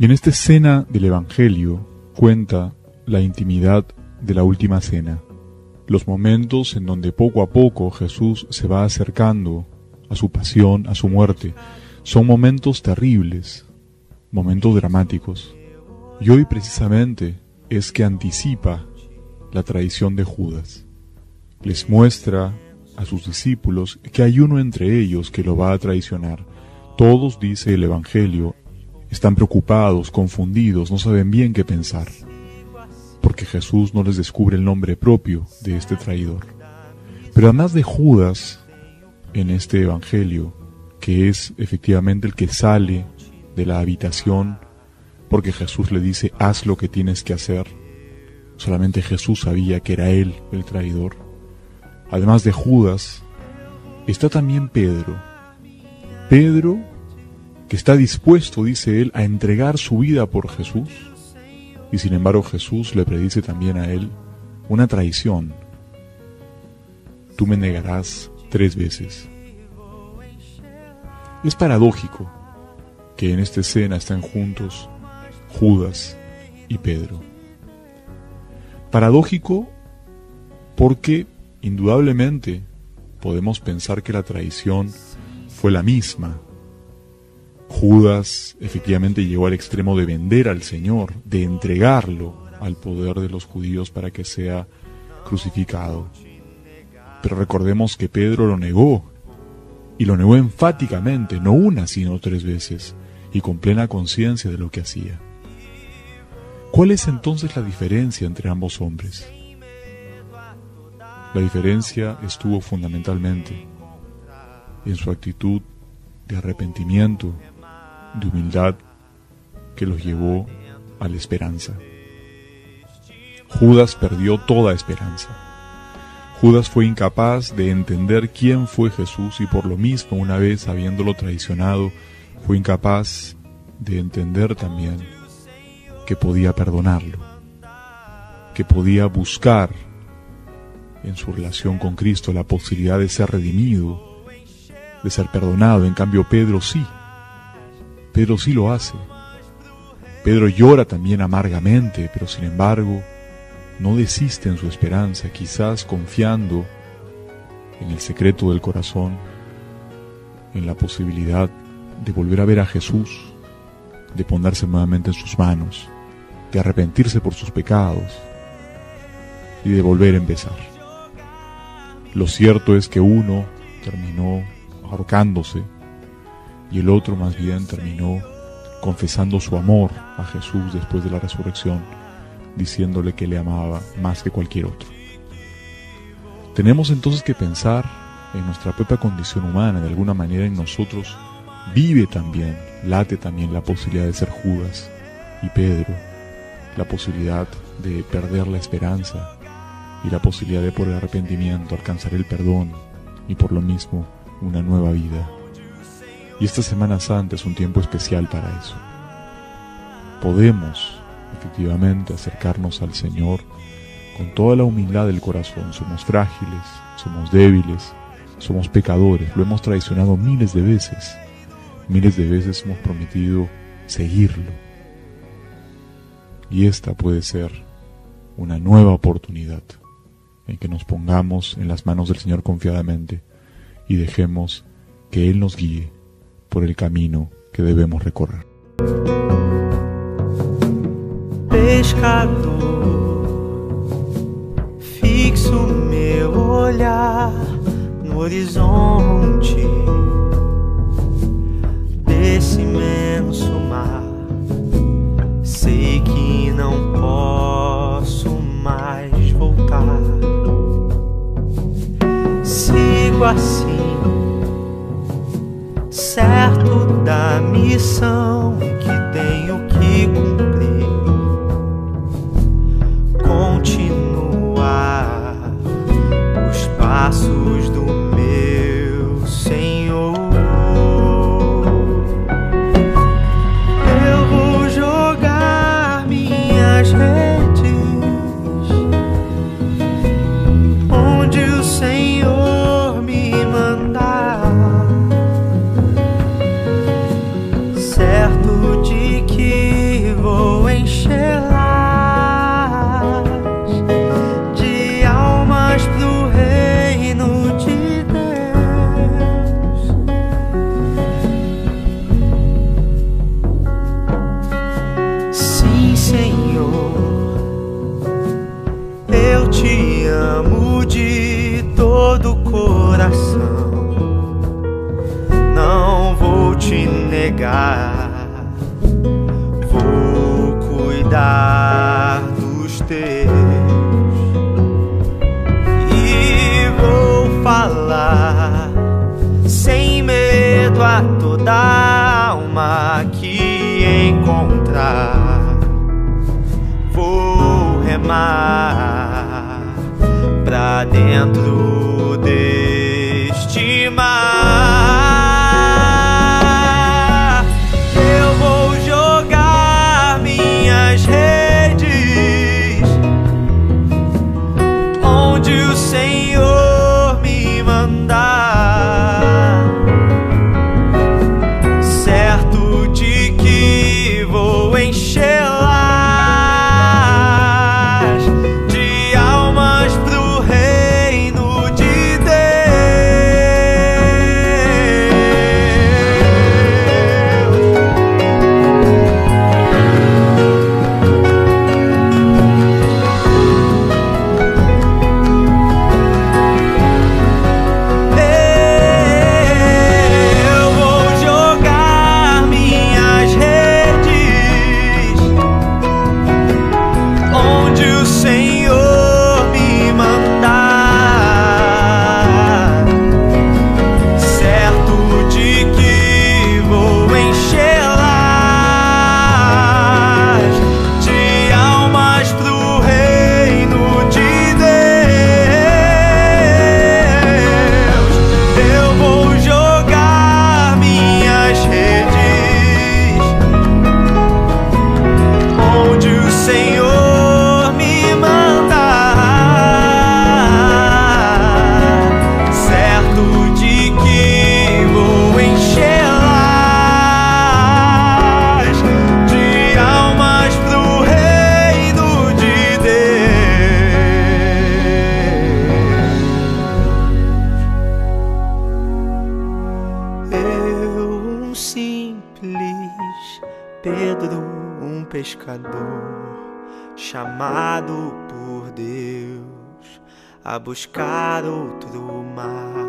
Y en esta escena del Evangelio cuenta la intimidad de la última cena, los momentos en donde poco a poco Jesús se va acercando a su pasión, a su muerte, son momentos terribles, momentos dramáticos. Y hoy precisamente es que anticipa la traición de Judas. Les muestra a sus discípulos que hay uno entre ellos que lo va a traicionar. Todos, dice el Evangelio, están preocupados, confundidos, no saben bien qué pensar, porque Jesús no les descubre el nombre propio de este traidor. Pero además de Judas, en este Evangelio, que es efectivamente el que sale de la habitación porque Jesús le dice, haz lo que tienes que hacer. Solamente Jesús sabía que era él el traidor. Además de Judas, está también Pedro. Pedro, que está dispuesto, dice él, a entregar su vida por Jesús. Y sin embargo Jesús le predice también a él una traición. Tú me negarás tres veces. Es paradójico que en esta escena estén juntos Judas y Pedro. Paradójico porque indudablemente podemos pensar que la traición fue la misma. Judas efectivamente llegó al extremo de vender al Señor, de entregarlo al poder de los judíos para que sea crucificado. Pero recordemos que Pedro lo negó, y lo negó enfáticamente, no una sino tres veces, y con plena conciencia de lo que hacía. ¿Cuál es entonces la diferencia entre ambos hombres? La diferencia estuvo fundamentalmente en su actitud de arrepentimiento, de humildad, que los llevó a la esperanza. Judas perdió toda esperanza. Judas fue incapaz de entender quién fue Jesús y por lo mismo, una vez habiéndolo traicionado, fue incapaz de entender también que podía perdonarlo, que podía buscar en su relación con Cristo la posibilidad de ser redimido, de ser perdonado. En cambio, Pedro sí, Pedro sí lo hace. Pedro llora también amargamente, pero sin embargo, no desiste en su esperanza, quizás confiando en el secreto del corazón, en la posibilidad de volver a ver a Jesús, de ponerse nuevamente en sus manos, de arrepentirse por sus pecados y de volver a empezar. Lo cierto es que uno terminó ahorcándose y el otro más bien terminó confesando su amor a Jesús después de la resurrección, diciéndole que le amaba más que cualquier otro. Tenemos entonces que pensar en nuestra propia condición humana, de alguna manera en nosotros vive también, late también la posibilidad de ser Judas y Pedro, la posibilidad de perder la esperanza y la posibilidad de por el arrepentimiento alcanzar el perdón y por lo mismo una nueva vida. Y esta Semana Santa es un tiempo especial para eso. Podemos efectivamente acercarnos al Señor con toda la humildad del corazón. Somos frágiles, somos débiles, somos pecadores, lo hemos traicionado miles de veces Miles de veces hemos prometido seguirlo. Y esta puede ser una nueva oportunidad en que nos pongamos en las manos del Señor confiadamente y dejemos que Él nos guíe por el camino que debemos recorrer. Pescador, fixo meu olhar no horizonte. desse imenso mar. Sei que não posso mais voltar. Sigo assim, certo da missão que tenho que cumprir. Continuar os passos do Da alma que encontrar, vou remar pra dentro. simples Pedro, um pescador, chamado por Deus a buscar outro mar.